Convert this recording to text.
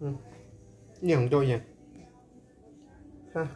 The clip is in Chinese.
嗯，一红多赢，看、